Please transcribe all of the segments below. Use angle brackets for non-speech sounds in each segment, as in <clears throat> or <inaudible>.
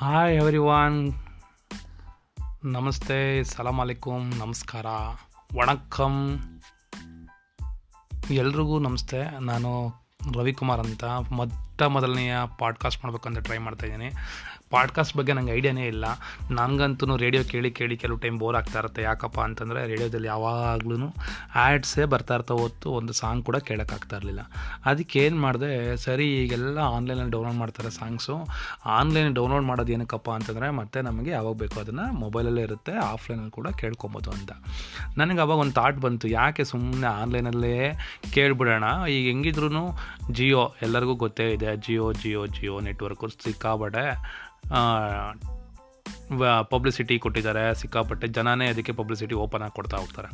Hi everyone ನಮಸ್ತೆ ಸಲಾಮ್ ಅಲೈಕುಮ್ ನಮಸ್ಕಾರ ವಣಕ್ಕಂ ಎಲ್ರಿಗೂ ನಮಸ್ತೆ. ನಾನು ರವಿಕುಮಾರ್ ಅಂತ ಮೊಟ್ಟ ಮೊದಲನೆಯ ಪಾಡ್ಕಾಸ್ಟ್ ಮಾಡಬೇಕಂತ ಟ್ರೈ ಮಾಡ್ತಾಯಿದ್ದೀನಿ ಪಾಡ್ಕಾಸ್ಟ್ ಬಗ್ಗೆ ನಂಗೆ ಐಡಿಯಾನೇ ಇಲ್ಲ. ನನಗಂತೂ ರೇಡಿಯೋ ಕೇಳಿ ಕೇಳಿ ಕೆಲವು ಟೈಮ್ ಬೋರ್ ಆಗ್ತಾ ಇರುತ್ತೆ. ಯಾಕಪ್ಪ ಅಂತಂದರೆ ರೇಡಿಯೋದಲ್ಲಿ ಯಾವಾಗ್ಲೂ ಆ್ಯಡ್ಸೇ ಬರ್ತಾ ಇರ್ತಾ ಹೊತ್ತು ಒಂದು ಸಾಂಗ್ ಕೂಡ ಕೇಳೋಕ್ಕಾಗ್ತಾ ಇರಲಿಲ್ಲ. ಅದಕ್ಕೆ ಏನು ಮಾಡಿದೆ, ಸರಿ ಈಗೆಲ್ಲ ಆನ್ಲೈನಲ್ಲಿ ಡೌನ್ಲೋಡ್ ಮಾಡ್ತಾರೆ ಸಾಂಗ್ಸು. ಆನ್ಲೈನ್ ಡೌನ್ಲೋಡ್ ಮಾಡೋದು ಏನಕ್ಕಪ್ಪ ಅಂತಂದರೆ ಮತ್ತೆ ನಮಗೆ ಯಾವಾಗ ಬೇಕೋ ಅದನ್ನು ಮೊಬೈಲಲ್ಲೇ ಇರುತ್ತೆ, ಆಫ್ಲೈನಲ್ಲಿ ಕೂಡ ಕೇಳ್ಕೊಬೋದು ಅಂತ. ನನಗೆ ಅವಾಗ ಒಂದು ಥಾಟ್ ಬಂತು, ಯಾಕೆ ಸುಮ್ಮನೆ ಆನ್ಲೈನಲ್ಲೇ ಕೇಳಿಬಿಡೋಣ? ಈಗ ಹೆಂಗಿದ್ರು ಜಿಯೋ, ಎಲ್ಲರಿಗೂ ಗೊತ್ತೇ ಇದೆ, ಜಿಯೋ ಜಿಯೋ ಜಿಯೋ ನೆಟ್ವರ್ಕು ಸಿಕ್ಕಾಬಟ್ಟೆ ಪಬ್ಲಿಸಿಟಿ ಕೊಟ್ಟಿದ್ದಾರೆ. ಸಿಕ್ಕಾಪಟ್ಟೆ ಜನನೇ ಅದಕ್ಕೆ ಪಬ್ಲಿಸಿಟಿ ಓಪನ್ ಆಗಿ ಕೊಡ್ತಾ ಹೋಗ್ತಾರೆ.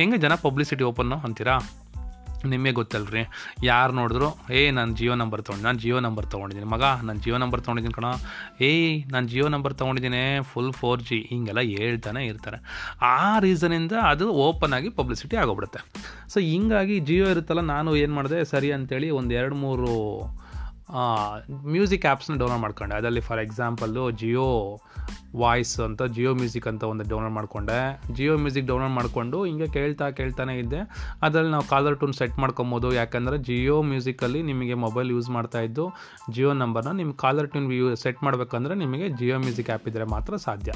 ಹೆಂಗೆ ಜನ ಪಬ್ಲಿಸಿಟಿ ಓಪನ್ನು ಅಂತೀರಾ? ನಿಮಗೆ ಗೊತ್ತಲ್ರಿ. ಯಾರು ನೋಡಿದ್ರು ಏಯ್ ನಾನು ಜಿಯೋ ನಂಬರ್ ತೊಗೊಂಡು, ನಾನು ಜಿಯೋ ನಂಬರ್ ತೊಗೊಂಡಿದ್ದೀನಿ. ಮಗ, ನಾನು ಜಿಯೋ ನಂಬರ್ ತೊಗೊಂಡಿದ್ದೀನಿ ಕಣ. ಏಯ್, ನಾನು ಜಿಯೋ ನಂಬರ್ ತೊಗೊಂಡಿದ್ದೀನಿ. ಫುಲ್ ಫೋರ್ ಜಿ ಹಿಂಗೆಲ್ಲ ಹೇಳ್ತಾನೆ ಇರ್ತಾರೆ. ಆ ರೀಸನಿಂದ ಅದು ಓಪನ್ ಆಗಿ ಪಬ್ಲಿಸಿಟಿ ಆಗೋಗ್ಬಿಡುತ್ತೆ. ಸೊ ಹಿಂಗಾಗಿ ಜಿಯೋ ಇರುತ್ತಲ್ಲ, ನಾನು ಏನು ಮಾಡಿದೆ, ಸರಿ ಅಂತೇಳಿ ಒಂದು ಎರಡು ಮೂರು ಮ್ಯೂಸಿಕ್ ಆ್ಯಪ್ಸ್ನ ಡೌನ್ಲೋಡ್ ಮಾಡ್ಕೊಂಡೆ. ಅದರಲ್ಲಿ ಫಾರ್ ಎಕ್ಸಾಂಪಲ್ಲು ಜಿಯೋ ವಾಯ್ಸ್ ಅಂತ ಜಿಯೋ ಮ್ಯೂಸಿಕ್ ಅಂತ ಒಂದು ಡೌನ್ಲೋಡ್ ಮಾಡಿಕೊಂಡೆ. ಜಿಯೋ ಮ್ಯೂಸಿಕ್ ಡೌನ್ಲೋಡ್ ಮಾಡಿಕೊಂಡು ಹಿಂಗೆ ಕೇಳ್ತಾ ಕೇಳ್ತಾನೆ ಇದ್ದೆ. ಅದರಲ್ಲಿ ನಾವು ಕಾಲರ್ ಟೂನ್ ಸೆಟ್ ಮಾಡ್ಕೊಬೋದು. ಯಾಕಂದರೆ ಜಿಯೋ ಮ್ಯೂಸಿಕಲ್ಲಿ ನಿಮಗೆ ಮೊಬೈಲ್ ಯೂಸ್ ಮಾಡ್ತಾ ಇದ್ದು ಜಿಯೋ ನಂಬರ್ನ ನಿಮ್ಮ ಕಾಲರ್ ಟ್ಯೂನ್ ಯೂ ಸೆಟ್ ಮಾಡಬೇಕಂದ್ರೆ ನಿಮಗೆ ಜಿಯೋ ಮ್ಯೂಸಿಕ್ ಆ್ಯಪ್ ಇದ್ದರೆ ಮಾತ್ರ ಸಾಧ್ಯ.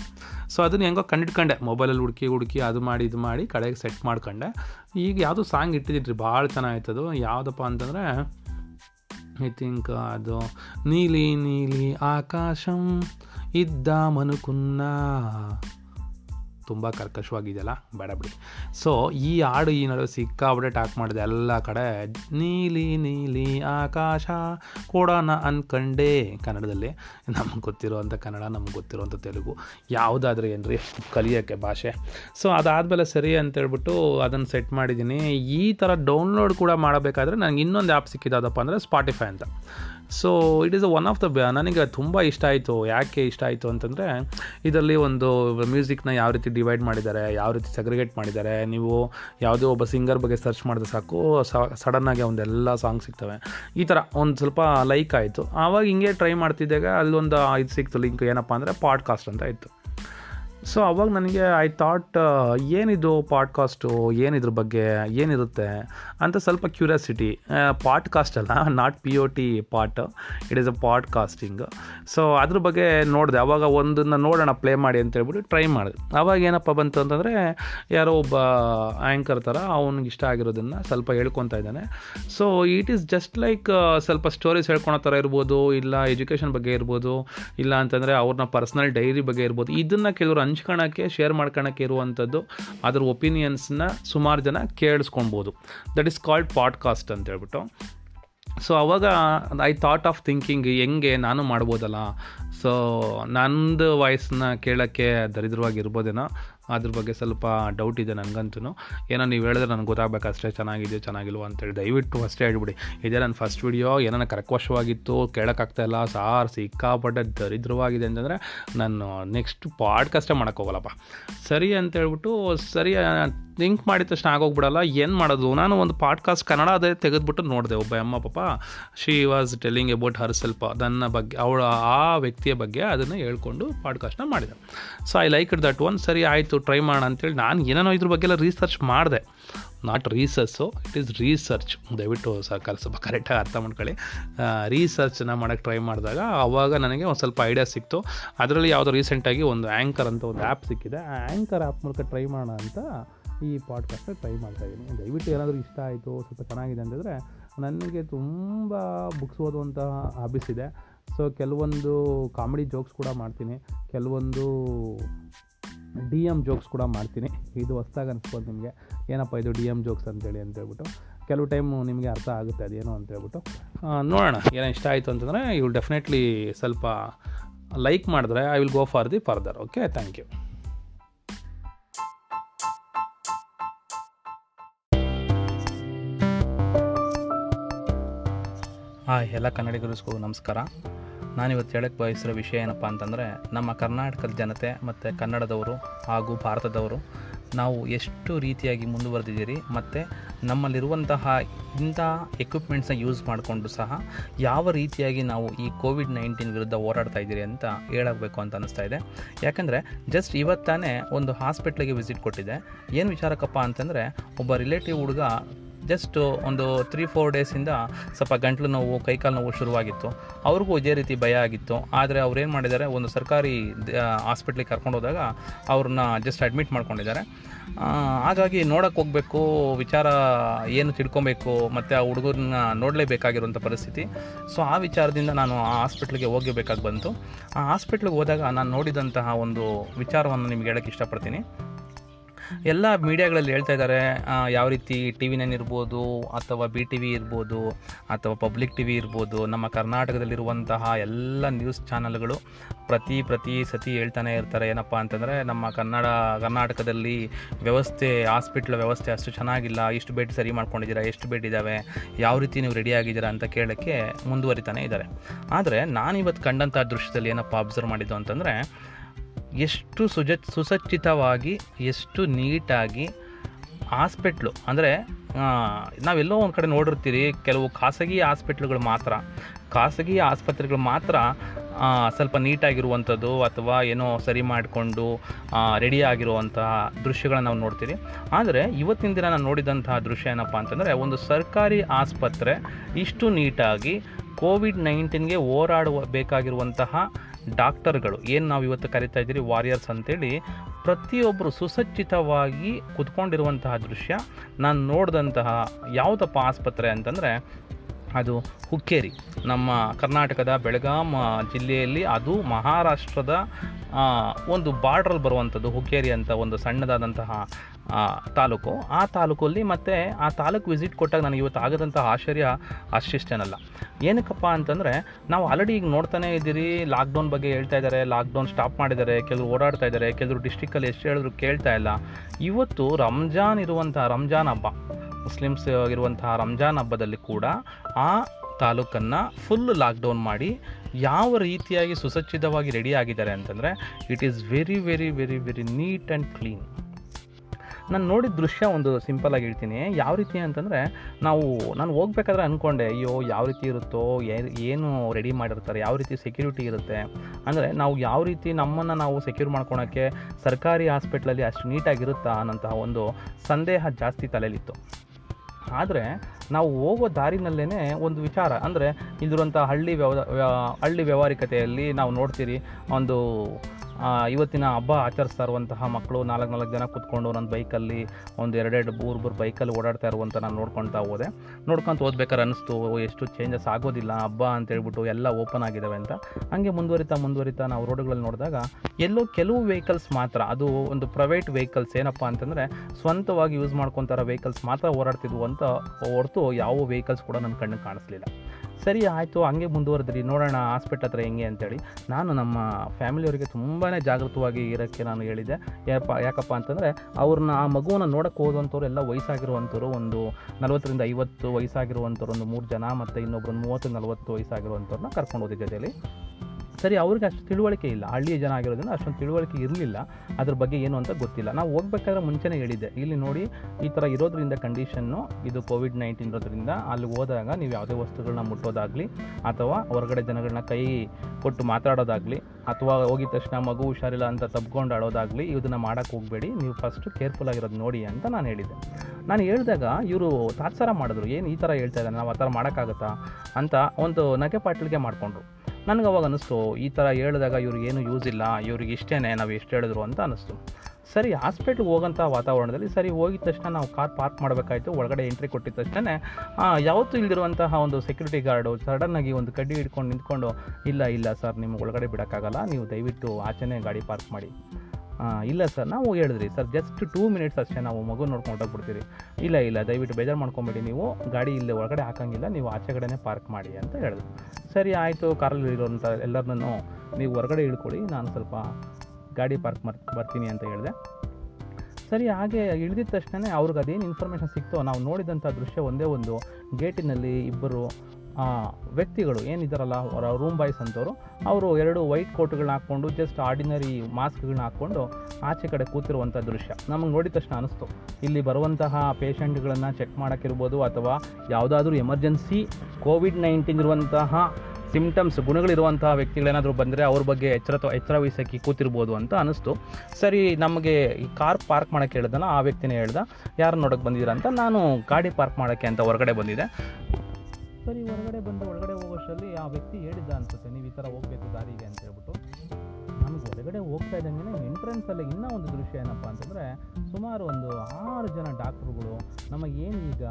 ಸೊ ಅದನ್ನು ಹೆಂಗೋ ಕಂಡಿಟ್ಕೊಂಡೆ. ಮೊಬೈಲಲ್ಲಿ ಹುಡುಕಿ ಹುಡುಕಿ ಅದು ಮಾಡಿ ಇದು ಮಾಡಿ ಕಡೆಗೆ ಸೆಟ್ ಮಾಡ್ಕೊಂಡೆ. ಈಗ ಯಾವುದು ಸಾಂಗ್ ಇಟ್ಟಿದ್ರಿ ಭಾಳ ಅದು ಯಾವುದಪ್ಪ ಅಂತಂದರೆ ಐ ಥಿಂಕ್ ಅದು ನೀಲಿ ನೀಲಿ ಆಕಾಶಂ ಇದ್ದ ಮನುಕುನ್ನ ತುಂಬ ಕರ್ಕಶವಾಗಿದೆಯಲ್ಲ? ಬೇಡ ಬಿಡಿ. ಸೊ ಈ ಹಾಡು ಈ ನಡುವೆ ಸಿಕ್ಕಾಬಿಟ್ಟೆ ಟಾಕ್ ಮಾಡಿದೆ ಎಲ್ಲ ಕಡೆ. ನೀಲಿ ನೀಲಿ ಆಕಾಶ ಕೊಡೋಣ ಅನ್ಕಂಡೆ ಕನ್ನಡದಲ್ಲಿ. ನಮಗೆ ಗೊತ್ತಿರೋವಂಥ ಕನ್ನಡ, ನಮ್ಗೆ ಗೊತ್ತಿರೋವಂಥ ತೆಲುಗು. ಯಾವುದಾದ್ರೂ ಏನ್ರಿ ಕಲಿಯೋಕ್ಕೆ ಭಾಷೆ. ಸೊ ಅದಾದಮೇಲೆ ಸರಿ ಅಂತೇಳ್ಬಿಟ್ಟು ಅದನ್ನು ಸೆಟ್ ಮಾಡಿದ್ದೀನಿ. ಈ ಥರ ಡೌನ್ಲೋಡ್ ಕೂಡ ಮಾಡಬೇಕಾದ್ರೆ ನನಗೆ ಇನ್ನೊಂದು ಆ್ಯಪ್ ಸಿಕ್ಕಿದ್ದಪ್ಪ ಅಂದರೆ ಸ್ಪಾಟಿಫೈ ಅಂತ. So it is one of the ನನಗೆ ತುಂಬ ಇಷ್ಟ ಆಯಿತು. ಯಾಕೆ ಇಷ್ಟ ಆಯಿತು ಅಂತಂದರೆ, ಇದರಲ್ಲಿ ಒಂದು ಮ್ಯೂಸಿಕ್ನ ಯಾವ ರೀತಿ ಡಿವೈಡ್ ಮಾಡಿದ್ದಾರೆ, ಯಾವ ರೀತಿ ಸೆಗ್ರಿಗೇಟ್ ಮಾಡಿದ್ದಾರೆ, ನೀವು ಯಾವುದೋ ಒಬ್ಬ ಸಿಂಗರ್ ಬಗ್ಗೆ ಸರ್ಚ್ ಮಾಡಿದ್ರೆ ಸಾಕು ಸಡನ್ನಾಗಿ ಒಂದೆಲ್ಲ ಸಾಂಗ್ ಸಿಗ್ತವೆ. ಈ ಥರ ಒಂದು ಸ್ವಲ್ಪ ಲೈಕ್ ಆಯಿತು. ಆವಾಗ ಹಿಂಗೆ ಟ್ರೈ ಮಾಡ್ತಿದ್ದಾಗ ಅಲ್ಲೊಂದು ಇದು ಸಿಕ್ತು ಲಿಂಕ್ ಏನಪ್ಪ ಅಂದರೆ ಪಾಡ್ಕಾಸ್ಟ್ ಅಂತ ಇತ್ತು ಸೊ ಅವಾಗ ನನಗೆ ಐ ಥಾಟ್ ಏನಿದು ಪಾಡ್ಕಾಸ್ಟು ಏನಿದ್ರ ಬಗ್ಗೆ? ಏನಿರುತ್ತೆ? ಅಂತ ಸ್ವಲ್ಪ ಕ್ಯೂರಿಯಾಸಿಟಿ ಪಾಡ್ಕಾಸ್ಟ್ ಅಲ್ಲ not P O T pot it is a podcasting so ಅದ್ರ ಬಗ್ಗೆ ನೋಡಿದೆ. ಅವಾಗ ಒಂದನ್ನು ನೋಡೋಣ ಪ್ಲೇ ಮಾಡಿ ಅಂತ ಹೇಳ್ಬಿಟ್ಟು ಟ್ರೈ ಮಾಡಿದೆ. ಅವಾಗ ಏನಪ್ಪ ಬಂತು ಅಂತಂದರೆ, ಯಾರೋ ಒಬ್ಬ ಆ್ಯಂಕರ್ ಥರ ಅವ್ನಿಗೆ ಇಷ್ಟ ಆಗಿರೋದನ್ನು ಸ್ವಲ್ಪ ಹೇಳ್ಕೊತಾ ಇದ್ದಾನೆ. So it is just like ಸ್ವಲ್ಪ ಸ್ಟೋರೀಸ್ ಹೇಳ್ಕೊಳೋ ಥರ ಇರ್ಬೋದು, ಇಲ್ಲ ಎಜುಕೇಷನ್ ಬಗ್ಗೆ ಇರ್ಬೋದು, ಇಲ್ಲ ಅಂತಂದರೆ ಅವ್ರನ್ನ ಪರ್ಸ್ನಲ್ ಡೈರಿ ಬಗ್ಗೆ ಇರ್ಬೋದು. ಇದನ್ನು ಕೆಲವರು ಹಂಚ್ಕೊಳಕ್ಕೆ ಶೇರ್ ಮಾಡ್ಕೊಳಕ್ಕೆ ಇರುವಂಥದ್ದು ಅದ್ರ ಒಪಿನಿಯನ್ಸ್ನ ಸುಮಾರು ಜನ ಕೇಳಿಸ್ಕೊಳ್ಬೋದು. ದಟ್ ಈಸ್ ಕಾಲ್ಡ್ ಪಾಡ್ಕಾಸ್ಟ್ ಅಂತ ಹೇಳ್ಬಿಟ್ಟು. ಸೊ ಅವಾಗ ಐ ಥಾಟ್ ಆಫ್ ಥಿಂಕಿಂಗ್ ಹೆಂಗೆ ನಾನು ಮಾಡ್ಬೋದಲ್ಲ? ಸೊ ನಂದು ವಾಯ್ಸನ್ನ ಕೇಳೋಕ್ಕೆ ದರಿದ್ರವಾಗಿರ್ಬೋದೇನೋ? ಅದ್ರ ಬಗ್ಗೆ ಸ್ವಲ್ಪ ಡೌಟ್ ಇದೆ ನನಗಂತೂ ಏನೋ ನೀವು ಹೇಳಿದ್ರೆ ನನಗೆ ಗೊತ್ತಾಗಬೇಕು ಅಷ್ಟೇ ಚೆನ್ನಾಗಿದೆ ಚೆನ್ನಾಗಿಲ್ವೋ ಅಂತೇಳಿ ದಯವಿಟ್ಟು ಅಷ್ಟೇ ಹೇಳ್ಬಿಡಿ. ಇದೇ ನನ್ನ ಫಸ್ಟ್ ವಿಡಿಯೋ ಏನೋ ಕರಕವಶವಾಗಿತ್ತು ಕೇಳೋಕ್ಕಾಗ್ತಾಯಿಲ್ಲ ಸಾರ್ ಸಿಕ್ಕಾಪಟ್ಟೆ ದರಿದ್ರವಾಗಿದೆ ಅಂತಂದರೆ ನಾನು ನೆಕ್ಸ್ಟ್ ಪಾಡ್ಕಾಸ್ಟೇ ಮಾಡೋಕ್ಕೋಗಲ್ಲಪ್ಪ ಸರಿ ಅಂತೇಳ್ಬಿಟ್ಟು ಸರಿ ಥಿಂಕ್ ಮಾಡಿದ ತಕ್ಷಣ ಆಗೋಗ್ಬಿಡಲ್ಲ, ಏನು ಮಾಡೋದು? ನಾನು ಒಂದು ಪಾಡ್ಕಾಸ್ಟ್ ಕನ್ನಡ ಅದೇ ತೆಗೆದುಬಿಟ್ಟು ನೋಡಿದೆ ಒಬ್ಬ ಅಮ್ಮ ಪಾಪ. She was telling about her ಸ್ವಲ್ಪ ನನ್ನ ಬಗ್ಗೆ, ಅವಳ, ಆ ವ್ಯಕ್ತಿಯ ಬಗ್ಗೆ ಅದನ್ನು ಹೇಳ್ಕೊಂಡು ಪಾಡ್ಕಾಸ್ಟ್ನ ಮಾಡಿದೆ. So I like it that one ಸರಿ, ಆಯಿತು ಟ್ರೈ ಮಾಡೋಣ ಅಂತೇಳಿ ನಾನು ಏನೇನೋ ಇದ್ರ ಬಗ್ಗೆ ಎಲ್ಲ ರಿಸರ್ಚ್ ಮಾಡಿದೆ not research it is research ದಯವಿಟ್ಟು ಸ ಸ್ವಲ್ಪ ಕರೆಕ್ಟಾಗಿ ಅರ್ಥ ಮಾಡ್ಕೊಳ್ಳಿ. ರೀಸರ್ಚನ್ನ ಮಾಡೋಕ್ಕೆ ಟ್ರೈ ಮಾಡಿದಾಗ ಆವಾಗ ನನಗೆ ಒಂದು ಸ್ವಲ್ಪ ಐಡಿಯಾ ಸಿಕ್ತು. ಅದರಲ್ಲಿ ಯಾವುದೋ ರೀಸೆಂಟಾಗಿ ಒಂದು ಆ್ಯಂಕರ್ ಅಂತ ಒಂದು ಆ್ಯಪ್ ಸಿಕ್ಕಿದೆ. ಆ ಆ್ಯಂಕರ್ ಆ್ಯಪ್ ಮೂಲಕ ಟ್ರೈ ಮಾಡೋಣ ಅಂತ ಈ ಪಾಡ್ಕಾಸ್ಟ್ನ ಟ್ರೈ ಮಾಡ್ತಾ ಇದ್ದೀನಿ ದಯವಿಟ್ಟು ಏನಾದರೂ ಇಷ್ಟ ಆಯಿತು, ಸ್ವಲ್ಪ ಚೆನ್ನಾಗಿದೆ ಅಂತಂದರೆ ನನಗೆ ತುಂಬ ಬುಕ್ಸ್ ಓದುವಂತಹ ಹಾಬಿಸ್ ಇದೆ. ಸೊ ಕೆಲವೊಂದು ಕಾಮಿಡಿ ಜೋಕ್ಸ್ ಕೂಡ ಮಾಡ್ತೀನಿ. ಕೆಲವೊಂದು ಡಿ ಎಂ ಜೋಕ್ಸ್ ಕೂಡ ಮಾಡ್ತೀನಿ. ಇದು ಹೊಸ್ದಾಗಿ ಅನಿಸ್ಬೋದು ನಿಮಗೆ. ಏನಪ್ಪ ಇದು ಡಿ ಎಂ ಜೋಕ್ಸ್ ಅಂತೇಳಿ ಅಂತೇಳ್ಬಿಟ್ಟು ಕೆಲವು ಟೈಮು ನಿಮಗೆ ಅರ್ಥ ಆಗುತ್ತೆ ಅದೇನು ಅಂತೇಳ್ಬಿಟ್ಟು ನೋಡೋಣ ಏನೋ ಇಷ್ಟ ಆಯಿತು ಅಂತಂದರೆ ಇವು ಡೆಫಿನೆಟ್ಲಿ ಸ್ವಲ್ಪ ಲೈಕ್ ಮಾಡಿದ್ರೆ I will go for the further okay thank you hi, ಎಲ್ಲ ಕನ್ನಡಿಗರಿಗೂ ನಮಸ್ಕಾರ. ನಾನಿವತ್ತು ಹೇಳಕ್ಕೆ ಬಯಸಿರೋ ವಿಷಯ ಏನಪ್ಪ ಅಂತಂದರೆ, ನಮ್ಮ ಕರ್ನಾಟಕದ ಜನತೆ ಮತ್ತು ಕನ್ನಡದವರು ಹಾಗೂ ಭಾರತದವರು ನಾವು ಎಷ್ಟು ರೀತಿಯಾಗಿ ಮುಂದುವರೆದಿದ್ದೀರಿ ಮತ್ತು ನಮ್ಮಲ್ಲಿರುವಂತಹ ಇಂಥ ಎಕ್ವಿಪ್ಮೆಂಟ್ಸ್ನ ಯೂಸ್ ಮಾಡಿಕೊಂಡು ಸಹ ಯಾವ ರೀತಿಯಾಗಿ ನಾವು ಈ ಕೋವಿಡ್ ನೈನ್ಟೀನ್ ವಿರುದ್ಧ ಹೋರಾಡ್ತಾ ಇದ್ದೀರಿ ಅಂತ ಹೇಳಬೇಕು ಅಂತ ಅನ್ನಿಸ್ತಾ ಇದೆ. ಯಾಕಂದರೆ ಜಸ್ಟ್ ಇವತ್ತಾನೆ ಒಂದು ಹಾಸ್ಪಿಟ್ಲಿಗೆ ವಿಸಿಟ್ ಕೊಟ್ಟಿದೆ ಏನು ವಿಚಾರಕ್ಕಪ್ಪ ಅಂತಂದರೆ, ಒಬ್ಬ ರಿಲೇಟಿವ್ ಹುಡುಗ ಜಸ್ಟ್ ಒಂದು ತ್ರೀ ಫೋರ್ ಡೇಸಿಂದ ಸ್ವಲ್ಪ ಗಂಟ್ಲು ನೋವು ಕೈಕಾಲು ನೋವು ಶುರುವಾಗಿತ್ತು. ಅವ್ರಿಗೂ ಇದೇ ರೀತಿ ಭಯ ಆಗಿತ್ತು. ಆದರೆ ಅವ್ರು ಏನು ಮಾಡಿದ್ದಾರೆ, ಒಂದು ಸರ್ಕಾರಿ ಹಾಸ್ಪಿಟ್ಲಿಗೆ ಕರ್ಕೊಂಡು ಹೋದಾಗ ಅವ್ರನ್ನ ಜಸ್ಟ್ ಅಡ್ಮಿಟ್ ಮಾಡ್ಕೊಂಡಿದ್ದಾರೆ. ಹಾಗಾಗಿ ನೋಡೋಕ್ಕೆ ಹೋಗಬೇಕು, ವಿಚಾರ ಏನು ತಿಳ್ಕೊಬೇಕು, ಮತ್ತು ಆ ಹುಡುಗರನ್ನ ನೋಡಲೇಬೇಕಾಗಿರುವಂಥ ಪರಿಸ್ಥಿತಿ. ಸೊ ಆ ವಿಚಾರದಿಂದ ನಾನು ಆ ಹಾಸ್ಪಿಟ್ಲಿಗೆ ಹೋಗಬೇಕಾಗಿ ಬಂತು. ಆ ಹಾಸ್ಪಿಟ್ಲಿಗೆ ಹೋದಾಗ ನಾನು ನೋಡಿದಂತಹ ಒಂದು ವಿಚಾರವನ್ನು ನಿಮ್ಗೆ ಹೇಳೋಕ್ಕೆ ಇಷ್ಟಪಡ್ತೀನಿ. ಎಲ್ಲ ಮೀಡಿಯಾಗಳಲ್ಲಿ ಹೇಳ್ತಾ ಇದ್ದಾರೆ ಯಾವ ರೀತಿ ಟಿ ವಿ ನೈನ್ ಅಥವಾ ಬಿ ಟಿ ವಿ ಇರ್ಬೋದು ಅಥವಾ ಪಬ್ಲಿಕ್ ಟಿ ವಿ ಇರ್ಬೋದು, ನಮ್ಮ ಕರ್ನಾಟಕದಲ್ಲಿರುವಂತಹ ಎಲ್ಲ ನ್ಯೂಸ್ ಚಾನಲ್ಗಳು ಪ್ರತಿ ಪ್ರತಿ ಸತಿ ಹೇಳ್ತಾನೆ ಇರ್ತಾರೆ. ಏನಪ್ಪ ಅಂತಂದರೆ, ನಮ್ಮ ಕನ್ನಡ, ಕರ್ನಾಟಕದಲ್ಲಿ ವ್ಯವಸ್ಥೆ ಹಾಸ್ಪಿಟ್ಲ್ ವ್ಯವಸ್ಥೆ ಅಷ್ಟು ಚೆನ್ನಾಗಿಲ್ಲ. ಇಷ್ಟು ಬೆಡ್ ಸರಿ ಮಾಡ್ಕೊಂಡಿದ್ದೀರಾ? ಎಷ್ಟು ಬೆಡ್ ಇದ್ದಾವೆ ಯಾವ ರೀತಿ ನೀವು ರೆಡಿ ಆಗಿದ್ದೀರಾ ಅಂತ ಕೇಳೋಕ್ಕೆ ಮುಂದುವರಿತಾನೆ ಇದ್ದಾರೆ. ಆದರೆ ನಾನಿವತ್ತು ಕಂಡಂಥ ದೃಶ್ಯದಲ್ಲಿ ಏನಪ್ಪ ಅಬ್ಸರ್ವ್ ಮಾಡಿದ್ದು ಅಂತಂದರೆ ಎಷ್ಟು ಸುಜ, ಸುಸಜ್ಜಿತವಾಗಿ, ಎಷ್ಟು ನೀಟಾಗಿ ಹಾಸ್ಪಿಟ್ಲು. ಅಂದರೆ ನಾವೆಲ್ಲೋ ಒಂದು ಕಡೆ ನೋಡಿರ್ತೀರಿ, ಕೆಲವು ಖಾಸಗಿ ಹಾಸ್ಪಿಟ್ಲ್ಗಳು ಮಾತ್ರ. ಖಾಸಗಿ ಆಸ್ಪತ್ರೆಗಳು ಮಾತ್ರ ಸ್ವಲ್ಪ ನೀಟಾಗಿರುವಂಥದ್ದು ಅಥವಾ ಏನೋ ಸರಿ ಮಾಡಿಕೊಂಡು ರೆಡಿ ಆಗಿರುವಂತಹ ದೃಶ್ಯಗಳನ್ನ ನಾವು ನೋಡ್ತೀರಿ. ಆದರೆ, ಇವತ್ತಿನ ದಿನ ನಾನು ನೋಡಿದಂತಹ ದೃಶ್ಯ ಏನಪ್ಪ ಅಂತಂದರೆ, ಒಂದು ಸರ್ಕಾರಿ ಆಸ್ಪತ್ರೆ ಇಷ್ಟು ನೀಟಾಗಿ ಕೋವಿಡ್ ನೈನ್ಟೀನ್ಗೆ ಹೋರಾಡುವ, ಬೇಕಾಗಿರುವಂತಹ ಡಾಕ್ಟರ್ಗಳು. ಏನು ನಾವು ಇವತ್ತು ಕರಿತಾ ಇದ್ದೀರಿ? ವಾರಿಯರ್ಸ್ ಅಂತೇಳಿ ಪ್ರತಿಯೊಬ್ಬರು ಸುಸಜ್ಜಿತವಾಗಿ ಕುತ್ಕೊಂಡಿರುವಂತಹ ದೃಶ್ಯ. ನಾನು ನೋಡಿದಂತಹ ಯಾವುದಪ್ಪ ಆಸ್ಪತ್ರೆ ಅಂತಂದರೆ ಅದು ಹುಕ್ಕೇರಿ. ನಮ್ಮ ಕರ್ನಾಟಕದ ಬೆಳಗಾಂ ಜಿಲ್ಲೆಯಲ್ಲಿ ಅದು ಮಹಾರಾಷ್ಟ್ರದ ಒಂದು ಬಾರ್ಡ್ರಲ್ಲಿ ಬರುವಂಥದ್ದು ಹುಕ್ಕೇರಿ ಅಂತ ಒಂದು ಸಣ್ಣದಾದಂತಹ ತಾಲೂಕು, ಆ ತಾಲೂಕಲ್ಲಿ ಮತ್ತು ಆ ತಾಲೂಕು ವಿಸಿಟ್ ಕೊಟ್ಟಾಗ ನನಗೆ ಇವತ್ತು ಆಗದಂಥ ಆಶ್ಚರ್ಯ ಅಷ್ಟಿಷ್ಟೇನಲ್ಲ. ಏನಕ್ಕಪ್ಪ ಅಂತಂದರೆ, ನಾವು ಆಲ್ರೆಡಿ ಈಗ ನೋಡ್ತಾನೆ ಇದ್ದೀರಿ ಲಾಕ್ಡೌನ್ ಬಗ್ಗೆ ಹೇಳ್ತಾ ಇದ್ದಾರೆ ಲಾಕ್ಡೌನ್ ಸ್ಟಾಪ್ ಮಾಡಿದ್ದಾರೆ, ಕೆಲವರು ಓಡಾಡ್ತಾ ಇದ್ದಾರೆ, ಕೆಲವರು ಡಿಸ್ಟಿಕಲ್ಲಿ ಎಷ್ಟು ಹೇಳಿದ್ರು ಕೇಳ್ತಾ ಇಲ್ಲ. ಇವತ್ತು ರಂಜಾನ್ ಇರುವಂಥ ರಂಜಾನ್ ಹಬ್ಬ, ಮುಸ್ಲಿಮ್ಸ್ ಇರುವಂತಹ ರಂಜಾನ್ ಹಬ್ಬದಲ್ಲಿ ಕೂಡ ಆ ತಾಲೂಕನ್ನು ಫುಲ್ ಲಾಕ್ಡೌನ್ ಮಾಡಿ ಯಾವ ರೀತಿಯಾಗಿ ಸುಸಜ್ಜಿತವಾಗಿ ರೆಡಿ ಆಗಿದ್ದಾರೆ ಅಂತಂದರೆ it is very very very very neat and clean ನಾನು ನೋಡಿದ ದೃಶ್ಯ ಒಂದು ಸಿಂಪಲ್ ಆಗಿ ಹೇಳ್ತೀನಿ. ಯಾವ ರೀತಿ ಅಂತಂದರೆ, ನಾವು, ನಾನು ಹೋಗ್ಬೇಕಾದ್ರೆ ಅಂದ್ಕೊಂಡೆ ಅಯ್ಯೋ, ಯಾವ ರೀತಿ ಇರುತ್ತೋ ಏನು ರೆಡಿ ಮಾಡಿರ್ತಾರೆ, ಯಾವ ರೀತಿ ಸೆಕ್ಯೂರಿಟಿ ಇರುತ್ತೆ? ಅಂದರೆ, ನಾವು ಯಾವ ರೀತಿ ನಮ್ಮನ್ನು ನಾವು ಸೆಕ್ಯೂರ್ ಮಾಡ್ಕೊಳೋಕ್ಕೆ ಸರ್ಕಾರಿ ಹಾಸ್ಪಿಟ್ಲಲ್ಲಿ ಅಷ್ಟು ನೀಟಾಗಿರುತ್ತಾ ಅನ್ನೋಂತಹ ಒಂದು ಸಂದೇಹ ಜಾಸ್ತಿ ತಲೆಯಲ್ಲಿತ್ತು. ಆದರೆ, ನಾವು ಹೋಗೋ ದಾರಿನಲ್ಲೇ ಒಂದು ವಿಚಾರ. ಅಂದರೆ ಇಲ್ಲಿರುವಂಥ ಹಳ್ಳಿ ವ್ಯವ ಹಳ್ಳಿ ವ್ಯವಹಾರಿಕತೆಯಲ್ಲಿ ನಾವು ನೋಡ್ತೀರಿ, ಒಂದು ಇವತ್ತಿನ ಹಬ್ಬ ಆಚರಿಸ್ತಾ ಇರುವಂತಹ ಮಕ್ಕಳು ನಾಲ್ಕು ನಾಲ್ಕು ಜನ ಕೂತ್ಕೊಂಡು ನನ್ನ ಬೈಕಲ್ಲಿ ಒಂದು ಎರಡೆರಡು ಮೂರು ಬೈಕಲ್ಲಿ ಓಡಾಡ್ತಾ ಇರುವಂಥ ನಾನು ನೋಡ್ಕೊತಾ ಹೋದೆ. ನೋಡ್ಕೊಂತ ಓದ್ಬೇಕಾದ್ರೆ ಅನ್ನಿಸ್ತು ಎಷ್ಟು ಚೇಂಜಸ್ ಆಗೋದಿಲ್ಲ, ಹಬ್ಬ ಅಂತ ಹೇಳ್ಬಿಟ್ಟು ಎಲ್ಲ ಓಪನ್ ಆಗಿದ್ದಾವೆ ಅಂತ. ಹಂಗೆ ಮುಂದುವರಿತಾ ಮುಂದುವರಿತಾ ನಾವು ರೋಡ್ಗಳಲ್ಲಿ ನೋಡಿದಾಗ ಎಲ್ಲೋ ಕೆಲವು ವೆಹಿಕಲ್ಸ್ ಮಾತ್ರ, ಅದು ಒಂದು ಪ್ರೈವೇಟ್ ವೆಹಿಕಲ್ಸ್ ಏನಪ್ಪ ಅಂತಂದರೆ ಸ್ವಂತವಾಗಿ ಯೂಸ್ ಮಾಡ್ಕೊತಾರ ವೆಹಿಕಲ್ಸ್ ಮಾತ್ರ ಓಡಾಡ್ತಿದ್ವು ಅಂತ ಹೊರತು ಯಾವ ವೆಹಿಕಲ್ಸ್ ಕೂಡ ನನ್ನ ಕಣ್ಣಿಗೆ ಕಾಣಿಸ್ಲಿಲ್ಲ. ಸರಿ ಆಯಿತು, ಹಂಗೆ ಮುಂದುವರೆದ್ರಿ, ನೋಡೋಣ ಹಾಸ್ಪಿಟ್ಲ್ ಹತ್ರ ಹೆಂಗೆ ಅಂತೇಳಿ. ನಾನು ನಮ್ಮ ಫ್ಯಾಮಿಲಿಯವರಿಗೆ ತುಂಬಾ ಜಾಗೃತವಾಗಿ ಇರೋಕ್ಕೆ ನಾನು ಹೇಳಿದ್ದೆ. ಯಾಕಪ್ಪ ಯಾಕಪ್ಪ ಅಂತಂದರೆ ಅವ್ರನ್ನ, ಆ ಮಗುವನ್ನು ನೋಡೋಕ್ಕೆ ಹೋದಂಥವ್ರು ಎಲ್ಲ ವಯಸ್ಸಾಗಿರುವಂಥವ್ರು, ಒಂದು ನಲವತ್ತರಿಂದ ಐವತ್ತು ವಯಸ್ಸಾಗಿರುವಂಥವ್ರು, ಒಂದು ಮೂರು ಜನ ಮತ್ತು ಇನ್ನೊಬ್ಬರು ಮೂವತ್ತು, ನಲವತ್ತು ವಯಸ್ಸಾಗಿರುವಂಥವ್ರನ್ನ ಕರ್ಕೊಂಡು ಜೊತೆಲಿ. ಸರಿ, ಅವ್ರಿಗೆ ಅಷ್ಟು ತಿಳುವಳಿಕೆ ಇಲ್ಲ. ಹಳ್ಳಿಯ ಜನ ಆಗಿರೋದ್ರಿಂದ ಅಷ್ಟೊಂದು ತಿಳುವಳಿಕೆ ಇರಲಿಲ್ಲ. ಅದ್ರ ಬಗ್ಗೆ ಏನು ಅಂತ ಗೊತ್ತಿಲ್ಲ. ನಾವು ಹೋಗ್ಬೇಕಾದ್ರೆ ಮುಂಚೆನೇ ಹೇಳಿದ್ದೆ. ಇಲ್ಲಿ ನೋಡಿ, ಈ ಥರ ಇರೋದ್ರಿಂದ ಕಂಡೀಷನ್ನು ಇದು ಕೋವಿಡ್ ನೈನ್ಟೀನ್ ಇರೋದ್ರಿಂದ ಅಲ್ಲಿ ಹೋದಾಗ ನೀವು ಯಾವುದೇ ವಸ್ತುಗಳನ್ನ ಮುಟ್ಟೋದಾಗಲಿ ಅಥವಾ ಹೊರಗಡೆ ಜನಗಳನ್ನ ಕೈ ಕೊಟ್ಟು ಮಾತಾಡೋದಾಗಲಿ ಅಥವಾ ಹೋಗಿದ ತಕ್ಷಣ ಮಗು ಹುಷಾರಿಲ್ಲ ಅಂತ ತಬ್ಕೊಂಡು ಆಡೋದಾಗಲಿ ಇದನ್ನು ಮಾಡೋಕ್ಕೆ ಹೋಗಬೇಡಿ. ನೀವು ಫಸ್ಟು ಕೇರ್ಫುಲ್ ಆಗಿರೋದು ನೋಡಿ ಅಂತ ನಾನು ಹೇಳಿದ್ದೆ. ನಾನು ಹೇಳಿದಾಗ ಇವರು ತಾತ್ಸಾರ ಮಾಡಿದ್ರು. ಏನು ಈ ಥರ ಹೇಳ್ತಾ ಇದ್ದಾರೆ ನಾವು ಆ ಥರ ಮಾಡೋಕ್ಕಾಗತ್ತಾ? ಅಂತ ಒಂದು ನಗೆ ಮಾಡಿಕೊಂಡ್ರು. ನನಗೆ ಅವಾಗ ಅನ್ನಿಸ್ತು, ಈ ಥರ ಹೇಳಿದಾಗ ಇವ್ರಿಗೆ ಏನು ಯೂಸ್ ಇಲ್ಲ, ಇವ್ರಿಗೆ ಇಷ್ಟೇ ನಾವು ಎಷ್ಟು ಹೇಳಿದ್ರು ಅಂತ ಅನ್ನಿಸ್ತು. ಸರಿ ಹಾಸ್ಪಿಟ್ಲ್ಗೆ ಹೋಗೋಂಥ ವಾತಾವರಣದಲ್ಲಿ ಸರಿ ಹೋಗಿದ ತಕ್ಷಣ ನಾವು ಕಾರ್ ಪಾರ್ಕ್ ಮಾಡಬೇಕಾಯ್ತು, ಒಳಗಡೆ ಎಂಟ್ರಿ ಕೊಟ್ಟಿದ್ದ ತಕ್ಷಣ ಯಾವತ್ತೂ ಇಲ್ದಿರುವಂತಹ ಒಂದು ಸೆಕ್ಯೂರಿಟಿ ಗಾರ್ಡು ಸಡನ್ನಾಗಿ ಒಂದು ಕಡ್ಡಿ ಹಿಡ್ಕೊಂಡು ನಿಂತ್ಕೊಂಡು, ಇಲ್ಲ ಇಲ್ಲ ಸರ್, ನಿಮ್ಗೆ ಒಳಗಡೆ ಬಿಡೋಕ್ಕಾಗಲ್ಲ, ನೀವು ದಯವಿಟ್ಟು ಆಚೆನೇ ಗಾಡಿ ಪಾರ್ಕ್ ಮಾಡಿ. ಇಲ್ಲ ಸರ್, ನಾವು ಹೇಳಿದ್ರಿ ಸರ್ ಜಸ್ಟ್ ಟೂ ಮಿನಿಟ್ಸ್ ಅಷ್ಟೇ ನಾವು ಮಗು ನೋಡ್ಕೊಂಡು ಬಿಡ್ತೀರಿ ಇಲ್ಲ ಇಲ್ಲ, ದಯವಿಟ್ಟು ಬೇಜಾರು ಮಾಡ್ಕೊಂಬೇಡಿ ನೀವು. ಗಾಡಿ ಇಲ್ಲೇ ಒಳಗಡೆ ಹಾಕಂಗಿಲ್ಲ, ನೀವು ಆಚೆ ಕಡೆನೇ ಪಾರ್ಕ್ ಮಾಡಿ ಅಂತ ಹೇಳಿದ್ರು. ಸರಿ, ಆಯಿತು ಕಾರಲ್ಲಿ ಇರೋಂಥ ಎಲ್ಲರನ್ನೂ ನೀವು ಹೊರಗಡೆ ಇಳ್ಕೊಳ್ಳಿ ನಾನು ಸ್ವಲ್ಪ ಗಾಡಿ ಪಾರ್ಕ್ ಬರ್ತೀನಿ ಅಂತ ಹೇಳಿದೆ. ಸರಿ, ಹಾಗೆ ಇಳಿದಿದ ತಕ್ಷಣ ಅವ್ರಿಗೆ ಅದೇನು ಇನ್ಫಾರ್ಮೇಷನ್ ಸಿಕ್ತೋ, ನಾವು ನೋಡಿದಂಥ ದೃಶ್ಯ ಒಂದೇ ಒಂದು. ಗೇಟಿನಲ್ಲಿ ಇಬ್ಬರು ವ್ಯಕ್ತಿಗಳು ಏನಿದ್ದಾರಲ್ಲ ಅವರ ರೂಮ್ ಬಾಯ್ಸ್ ಅಂತವರು, ಅವರು ಎರಡು ವೈಟ್ ಕೋಟ್ಗಳನ್ನ ಹಾಕ್ಕೊಂಡು ಜಸ್ಟ್ ಆರ್ಡಿನರಿ ಮಾಸ್ಕ್ಗಳನ್ನ ಹಾಕ್ಕೊಂಡು ಆಚೆ ಕಡೆ ಕೂತಿರುವಂಥ ದೃಶ್ಯ. ನಮಗೆ ನೋಡಿದ ತಕ್ಷಣ ಅನಿಸ್ತು. ಇಲ್ಲಿ ಬರುವಂತಹ ಪೇಷಂಟ್ಗಳನ್ನು ಚೆಕ್ ಮಾಡೋಕ್ಕಿರ್ಬೋದು ಅಥವಾ ಯಾವುದಾದ್ರೂ ಎಮರ್ಜೆನ್ಸಿ ಕೋವಿಡ್ ನೈನ್ಟೀನ್ ಇರುವಂತಹ ಸಿಮ್ಟಮ್ಸ್ ಗುಣಗಳಿರುವಂತಹ ವ್ಯಕ್ತಿಗಳೇನಾದರೂ ಬಂದರೆ ಅವ್ರ ಬಗ್ಗೆ ಎಚ್ಚರ ಎಚ್ಚರ ವಹಿಸಕ್ಕೆ ಕೂತಿರ್ಬೋದು ಅಂತ ಅನಿಸ್ತು. ಸರಿ, ನಮಗೆ ಈ ಕಾರ್ ಪಾರ್ಕ್ ಮಾಡೋಕ್ಕೆ ಹೇಳ್ದಲ್ಲ, ಆ ವ್ಯಕ್ತಿನೇ ಹೇಳ್ದ ಯಾರು ನೋಡೋಕ್ಕೆ ಬಂದಿದ್ದೀರಾ ಅಂತ, ನಾನು ಗಾಡಿ ಪಾರ್ಕ್ ಮಾಡೋಕ್ಕೆ ಅಂತ ಹೊರಗಡೆ ಬಂದಿದ್ದೆ. ಸರಿ, ಹೊರಗಡೆ ಬಂದು ಒಳಗಡೆ ಹೋಗೋಷ್ಟರಲ್ಲಿ ಆ ವ್ಯಕ್ತಿ ಹೇಳಿದ್ದ ಅನ್ಸುತ್ತೆ, ನೀವು ಈ ಥರ ಹೋಗಬೇಕು ದಾರಿಗೆ ಅಂತ ಹೇಳ್ಬಿಟ್ಟು. ನಮಗೆ ಹೊರಗಡೆ ಹೋಗ್ತಾ ಇದ್ದಂಗೆ ಎಂಟ್ರೆನ್ಸಲ್ಲಿ ಇನ್ನೂ ಒಂದು ದೃಶ್ಯ ಏನಪ್ಪ ಅಂತಂದರೆ, ಸುಮಾರು ಒಂದು ಆರು ಜನ ಡಾಕ್ಟ್ರುಗಳು ನಮಗೇನು ಈಗ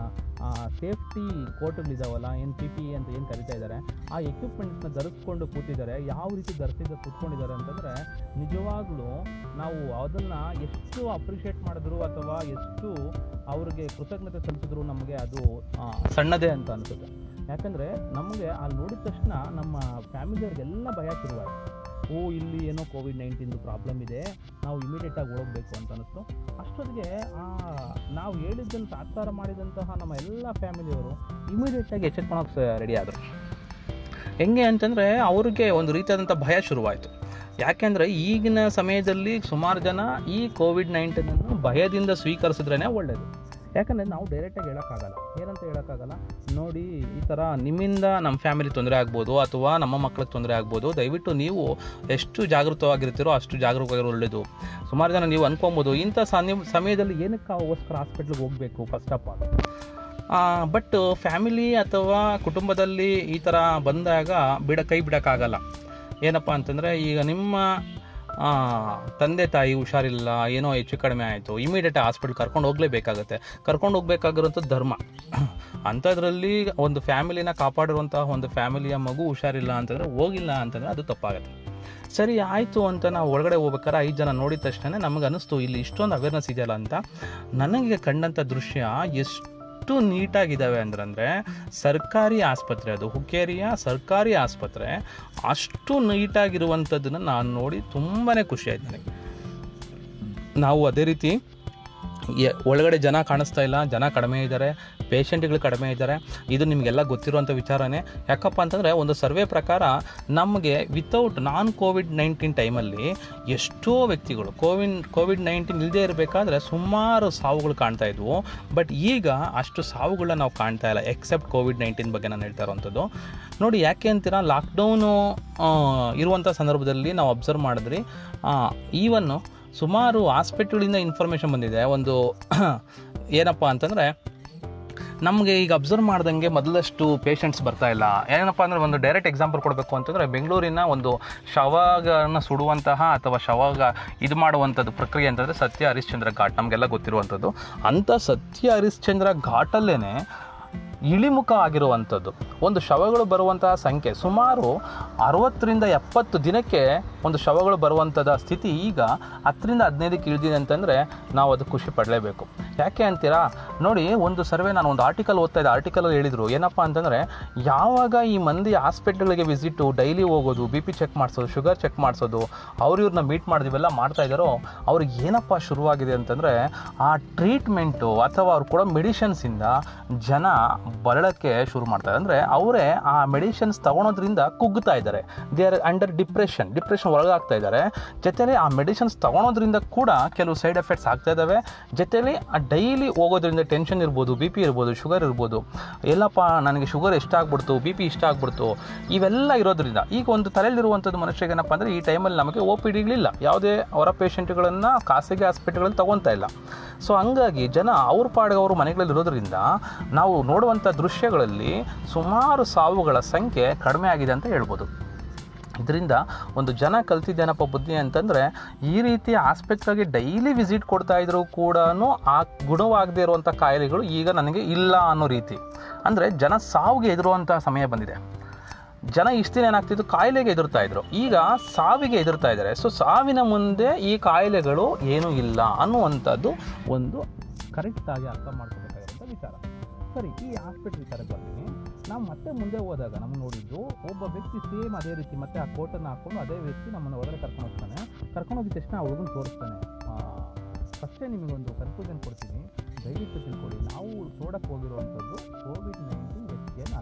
ಸೇಫ್ಟಿ ಕೋಟುಗಳಿದಾವಲ್ಲ ಏನು ಪಿ ಪಿ ಅಂತ ಏನು ಕರಿತಾ ಇದ್ದಾರೆ ಆ ಎಕ್ವಿಪ್ಮೆಂಟ್ಸ್ನ ಧರಿಸ್ಕೊಂಡು ಕೂತಿದ್ದಾರೆ, ಯಾವ ರೀತಿ ಧರಿಸಿದ ಕೂತ್ಕೊಂಡಿದ್ದಾರೆ ಅಂತಂದರೆ, ನಿಜವಾಗ್ಲೂ ನಾವು ಅದನ್ನು ಎಷ್ಟು ಅಪ್ರಿಷಿಯೇಟ್ ಮಾಡಿದ್ರು ಅಥವಾ ಎಷ್ಟು ಅವ್ರಿಗೆ ಕೃತಜ್ಞತೆ ಸಲ್ಲಿಸಿದ್ರು ನಮಗೆ ಅದು ಸಣ್ಣದೇ ಅಂತ ಅನಿಸುತ್ತೆ. ಯಾಕಂದರೆ ನಮಗೆ ಅಲ್ಲಿ ನೋಡಿದ ತಕ್ಷಣ ನಮ್ಮ ಫ್ಯಾಮಿಲಿಯವ್ರಿಗೆಲ್ಲ ಭಯ ಶುರುವಾಯಿತು. ಓ, ಇಲ್ಲಿ ಏನೋ ಕೋವಿಡ್ ನೈನ್ಟೀನ್ದು ಪ್ರಾಬ್ಲಮ್ ಇದೆ, ನಾವು ಇಮಿಡಿಯೇಟಾಗಿ ಹೋಗಬೇಕು ಅಂತ ಅನ್ನಿಸ್ತು. ಅಷ್ಟೊತ್ತಿಗೆ ನಾವು ಹೇಳಿದ್ದನ್ನು ಸಾಕಾರ ಮಾಡಿದಂತಹ ನಮ್ಮ ಎಲ್ಲ ಫ್ಯಾಮಿಲಿಯವರು ಇಮಿಡಿಯೇಟಾಗಿ ಎಚ್ಚೆತ್ಕೊಳಕ್ಕೆ ರೆಡಿ ಆದರು. ಹೆಂಗೆ ಅಂತಂದರೆ ಅವ್ರಿಗೆ ಒಂದು ರೀತಿಯಾದಂಥ ಭಯ ಶುರುವಾಯಿತು. ಯಾಕೆಂದರೆ ಈಗಿನ ಸಮಯದಲ್ಲಿ ಸುಮಾರು ಜನ ಈ ಕೋವಿಡ್ ನೈನ್ಟೀನನ್ನು ಭಯದಿಂದ ಸ್ವೀಕರಿಸಿದ್ರೇ ಒಳ್ಳೆಯದು ಯಾಕಂದರೆ ನಾವು ಡೈರೆಕ್ಟಾಗಿ ಹೇಳೋಕ್ಕಾಗಲ್ಲ. ಏನಂತ ಹೇಳೋಕ್ಕಾಗಲ್ಲ? ನೋಡಿ, ಈ ಥರ ನಿಮ್ಮಿಂದ ನಮ್ಮ ಫ್ಯಾಮಿಲಿ ತೊಂದರೆ ಆಗ್ಬೋದು ಅಥವಾ ನಮ್ಮ ಮಕ್ಳಿಗೆ ತೊಂದರೆ ಆಗ್ಬೋದು. ದಯವಿಟ್ಟು ನೀವು ಎಷ್ಟು ಜಾಗೃತವಾಗಿರ್ತೀರೋ ಅಷ್ಟು ಜಾಗರೂಕವಾಗಿರೋ ಒಳ್ಳೆಯದು ಸುಮಾರು ಜನ ನೀವು ಅನ್ಕೊಬೋದು, ಇಂಥ ಸಮಯದಲ್ಲಿ ಏನಕ್ಕೋಸ್ಕರ ಹಾಸ್ಪಿಟ್ಲಿಗೆ ಹೋಗಬೇಕು first of all but family ಅಥವಾ ಕುಟುಂಬದಲ್ಲಿ ಈ ಥರ ಬಂದಾಗ ಬಿಡ, ಕೈ ಬಿಡೋಕ್ಕಾಗಲ್ಲ. ಏನಪ್ಪ ಅಂತಂದರೆ ಈಗ ನಿಮ್ಮ ತಂದೆ ತಾಯಿ ಹುಷಾರಿಲ್ಲ, ಏನೋ ಹೆಚ್ಚು ಕಡಿಮೆ ಆಯಿತು ಇಮಿಡಿಯೇಟ್ ಹಾಸ್ಪಿಟ್ಲ್ ಕರ್ಕೊಂಡು ಹೋಗಲೇಬೇಕಾಗತ್ತೆ. ಕರ್ಕೊಂಡು ಹೋಗ್ಬೇಕಾಗಿರೋಂಥದ್ದು ಧರ್ಮ. <clears throat> ಅಂಥದ್ರಲ್ಲಿ ಒಂದು ಫ್ಯಾಮಿಲಿನ ಕಾಪಾಡಿರುವಂತಹ ಒಂದು ಫ್ಯಾಮಿಲಿಯ ಮಗು ಹುಷಾರಿಲ್ಲ ಅಂತಂದರೆ ಹೋಗಿಲ್ಲ ಅಂತಂದರೆ ಅದು ತಪ್ಪಾಗುತ್ತೆ. ಸರಿ, ಆಯಿತು ಅಂತ ನಾವು ಒಳಗಡೆ ಹೋಗ್ಬೇಕಾದ್ರೆ ಐದು ಜನ ನೋಡಿದ ತಕ್ಷಣ ನಮಗೆ ಅನ್ನಿಸ್ತು ಇಲ್ಲಿ ಇಷ್ಟೊಂದು ಅವೇರ್ನೆಸ್ ಇದೆಯಲ್ಲ ಅಂತ. ನನಗೆ ಕಂಡಂಥ ದೃಶ್ಯ ಎಷ್ಟು ನೀಟಾಗಿದ್ದಾವೆ ಅಂದ್ರೆ ಸರ್ಕಾರಿ ಆಸ್ಪತ್ರೆ ಅದು. ಹುಕ್ಕೇರಿಯ ಸರ್ಕಾರಿ ಆಸ್ಪತ್ರೆ ಅಷ್ಟು ನೀಟಾಗಿರುವಂಥದ್ದನ್ನು ನಾನು ನೋಡಿ ತುಂಬಾ ಆಯ್ತು ನನಗೆ. ನಾವು ಅದೇ ರೀತಿ ಒಳಗಡೆ ಜನ ಕಾಣಿಸ್ತಾ ಇಲ್ಲ, ಜನ ಕಡಿಮೆ ಇದ್ದಾರೆ ಪೇಷಂಟ್ಗಳು ಕಡಿಮೆ ಇದ್ದಾರೆ. ಇದು ನಿಮಗೆಲ್ಲ ಗೊತ್ತಿರುವಂಥ ವಿಚಾರನೇ. ಯಾಕಪ್ಪ ಅಂತಂದರೆ ಒಂದು ಸರ್ವೆ ಪ್ರಕಾರ ನಮಗೆ ವಿತೌಟ್ ನಾನ್ ಕೋವಿಡ್ ನೈನ್ಟೀನ್ ಟೈಮಲ್ಲಿ ಎಷ್ಟೋ ವ್ಯಕ್ತಿಗಳು ಕೋವಿನ್ ಕೋವಿಡ್ ನೈನ್ಟೀನ್ ಇಲ್ಲದೇ ಇರಬೇಕಾದ್ರೆ ಸುಮಾರು ಸಾವುಗಳು ಕಾಣ್ತಾ ಇದ್ವು. ಬಟ್ ಈಗ ಅಷ್ಟು ಸಾವುಗಳನ್ನ ನಾವು ಕಾಣ್ತಾ ಇಲ್ಲ ಎಕ್ಸೆಪ್ಟ್ ಕೋವಿಡ್ ನೈನ್ಟೀನ್ ಬಗ್ಗೆ ನಾನು ಹೇಳ್ತಾ ಇರೋವಂಥದ್ದು. ನೋಡಿ, ಯಾಕೆ ಅಂತೀರಾ? ಲಾಕ್ಡೌನು ಇರುವಂಥ ಸಂದರ್ಭದಲ್ಲಿ ನಾವು ಅಬ್ಸರ್ವ್ ಮಾಡಿದ್ರಿ. ಈವನ್ನು ಸುಮಾರು ಹಾಸ್ಪಿಟ್ಲಿಂದ ಇನ್ಫಾರ್ಮೇಷನ್ ಬಂದಿದೆ. ಒಂದು, ಏನಪ್ಪ ಅಂತಂದರೆ ನಮಗೆ ಈಗ ಅಬ್ಸರ್ವ್ ಮಾಡ್ದಂಗೆ ಮೊದಲಷ್ಟು ಪೇಷಂಟ್ಸ್ ಬರ್ತಾ ಇಲ್ಲ. ಏನಪ್ಪ ಅಂದರೆ ಒಂದು ಡೈರೆಕ್ಟ್ ಎಕ್ಸಾಂಪಲ್ ಕೊಡಬೇಕು ಅಂತಂದರೆ ಬೆಂಗಳೂರಿನ ಒಂದು ಶವಗಳನ್ನು ಸುಡುವಂತಹ ಅಥವಾ ಶವಾಗ ಇದು ಮಾಡುವಂಥದ್ದು ಪ್ರಕ್ರಿಯೆ ಅಂತಂದರೆ ಸತ್ಯ ಹರಿಶ್ಚಂದ್ರ ಘಾಟ್ ನಮಗೆಲ್ಲ ಗೊತ್ತಿರುವಂಥದ್ದು. ಅಂಥ ಸತ್ಯ ಹರಿಶ್ಚಂದ್ರ ಘಾಟಲ್ಲೇ ಇಳಿಮುಖ ಆಗಿರುವಂಥದ್ದು. ಒಂದು ಶವಗಳು ಬರುವಂತಹ ಸಂಖ್ಯೆ ಸುಮಾರು ಅರವತ್ತರಿಂದ ಎಪ್ಪತ್ತು ದಿನಕ್ಕೆ ಒಂದು ಶವಗಳು ಬರುವಂಥದ ಸ್ಥಿತಿ ಈಗ ಹತ್ತರಿಂದ ಹದಿನೈದಕ್ಕೆ ಇಳಿದಿದೆ ಅಂತಂದರೆ ನಾವು ಅದು ಖುಷಿ ಪಡಲೇಬೇಕು. ಯಾಕೆ ಅಂತೀರಾ? ನೋಡಿ, ಒಂದು ಸರ್ವೆ ನಾನು ಒಂದು ಆರ್ಟಿಕಲ್ ಓದ್ತಾ ಇದ್ದೆ. ಆರ್ಟಿಕಲಲ್ಲಿ ಹೇಳಿದರು, ಏನಪ್ಪ ಅಂತಂದರೆ ಯಾವಾಗ ಈ ಮಂದಿ ಹಾಸ್ಪಿಟ್ಲ್ಗಳಿಗೆ ವಿಸಿಟು ಡೈಲಿ ಹೋಗೋದು ಬಿ ಪಿ ಚೆಕ್ ಮಾಡಿಸೋದು ಶುಗರ್ ಚೆಕ್ ಮಾಡಿಸೋದು, ಅವ್ರು ಇವ್ರನ್ನ ಮೀಟ್ ಮಾಡಿದಿವೆಲ್ಲ, ಮಾಡ್ತಾ ಇದ್ದಾರೋ, ಅವ್ರಿಗೆ ಏನಪ್ಪ ಶುರುವಾಗಿದೆ ಅಂತಂದರೆ ಆ ಟ್ರೀಟ್ಮೆಂಟು ಅಥವಾ ಅವ್ರು ಕೊಡೋ ಮೆಡಿಷನ್ಸಿಂದ ಜನ ಬರಳಕ್ಕೆ ಶುರು ಮಾಡ್ತಾರೆ. ಅಂದರೆ ಅವರೇ ಆ ಮೆಡಿಷನ್ಸ್ ತಗೊಳೋದ್ರಿಂದ ಕುಗ್ಗುತ್ತಾ ಇದ್ದಾರೆ. They are under depression depression ಒಳಗಾಗ್ತಾ ಇದ್ದಾರೆ. ಜೊತೆಲಿ ಆ ಮೆಡಿಸಿನ್ಸ್ ತೊಗೊಳೋದ್ರಿಂದ ಕೂಡ ಕೆಲವು ಸೈಡ್ ಎಫೆಕ್ಟ್ಸ್ ಆಗ್ತಾ ಇದ್ದಾವೆ. ಜೊತೆಲಿ ಆ ಡೈಲಿ ಹೋಗೋದ್ರಿಂದ ಟೆನ್ಷನ್ ಇರ್ಬೋದು, ಬಿ ಪಿ ಇರ್ಬೋದು, ಶುಗರ್ ಇರ್ಬೋದು. ಎಲ್ಲಪ್ಪ, ನನಗೆ ಶುಗರ್ ಎಷ್ಟಾಗ್ಬಿಡ್ತು ಬಿ ಪಿ ಇಷ್ಟ ಆಗ್ಬಿಡ್ತು. ಇವೆಲ್ಲ ಇರೋದ್ರಿಂದ ಈಗ ಒಂದು ತಲೆಯಲ್ಲಿರುವಂಥದ್ದು ಮನುಷ್ಯರಿಗೆ ಏನಪ್ಪ ಅಂದರೆ ಈ ಟೈಮಲ್ಲಿ ನಮಗೆ ಓ ಪಿ ಡಿಗಳಿಲ್ಲ ಯಾವುದೇ ಹೊರ ಪೇಷೆಂಟ್ಗಳನ್ನು ಖಾಸಗಿ ಹಾಸ್ಪಿಟ್ಲ್ಗಳಲ್ಲಿ ತೊಗೊತಾ ಇಲ್ಲ. ಸೊ ಹಂಗಾಗಿ ಜನ ಅವ್ರ ಪಾಡಿಗೆ ಅವರು ಮನೆಗಳಲ್ಲಿ ಇರೋದ್ರಿಂದ ನಾವು ನೋಡುವಂಥ ದೃಶ್ಯಗಳಲ್ಲಿ ಸುಮಾರು ಸಾವುಗಳ ಸಂಖ್ಯೆ ಕಡಿಮೆ ಆಗಿದೆ ಅಂತ ಹೇಳ್ಬೋದು. ಇದರಿಂದ ಒಂದು ಜನ ಕಲ್ತಿದ್ದೇನಪ್ಪ ಬುದ್ಧಿ ಅಂತಂದರೆ, ಈ ರೀತಿ ಆಸ್ಪೆಕ್ಟಾಗಿ ಡೈಲಿ ವಿಸಿಟ್ ಕೊಡ್ತಾ ಇದ್ರೂ ಕೂಡ ಆ ಗುಣವಾಗದೇ ಇರುವಂಥ ಕಾಯಿಲೆಗಳು ಈಗ ನನಗೆ ಇಲ್ಲ ಅನ್ನೋ ರೀತಿ. ಅಂದರೆ ಜನ ಸಾವಿಗೆ ಎದುರುವಂಥ ಸಮಯ ಬಂದಿದೆ. ಜನ ಇಷ್ಟು ದಿನ ಏನಾಗ್ತಿತ್ತು? ಕಾಯಿಲೆಗೆ ಎದುರ್ತಾ ಇದ್ರು. ಈಗ ಸಾವಿಗೆ ಎದುರ್ತಾ ಇದ್ದಾರೆ. ಸೊ ಸಾವಿನ ಮುಂದೆ ಈ ಕಾಯಿಲೆಗಳು ಏನೂ ಇಲ್ಲ ಅನ್ನುವಂಥದ್ದು ಒಂದು ಕರೆಕ್ಟಾಗಿ ಅರ್ಥ ಮಾಡ್ಕೋಬೇಕಾಗಿರುವಂಥ ವಿಚಾರ. ಸರಿ, ಈ ಹಾಸ್ಪಿಟ್ಲ್ ವಿಚಾರಕ್ಕೆ ಬರ್ತೀನಿ ನಾವು ಮತ್ತೆ ಮುಂದೆ ಹೋದಾಗ ನಮ್ಗೆ ನೋಡಿದ್ದು ಒಬ್ಬ ವ್ಯಕ್ತಿ ಸೇಮ್ ಅದೇ ರೀತಿ ಮತ್ತೆ ಆ ಕೋಟನ್ನು ಹಾಕ್ಕೊಂಡು ಅದೇ ವ್ಯಕ್ತಿ ನಮ್ಮನ್ನು ಹೊರಗಡೆ ಕರ್ಕೊಂಡು ಹೋಗ್ತಾನೆ. ಕರ್ಕೊಂಡು ಹೋಗಿದ ತಕ್ಷಣ ಆ ಹುಡುಗನ ತೋರಿಸ್ತಾನೆ. ಫಸ್ಟೇ ನಿಮಗೊಂದು ಕನ್ಫ್ಯೂಷನ್ ಕೊಡ್ತೀನಿ. ದಯವಿಟ್ಟು ತಿಳ್ಕೊಳ್ಳಿ. ನಾವು ನೋಡಕ್ಕೆ ಹೋಗಿರುವಂಥದ್ದು ಕೋವಿಡ್ ನೈನ್ಟೀನ್ ವ್ಯಕ್ತಿಯೇನು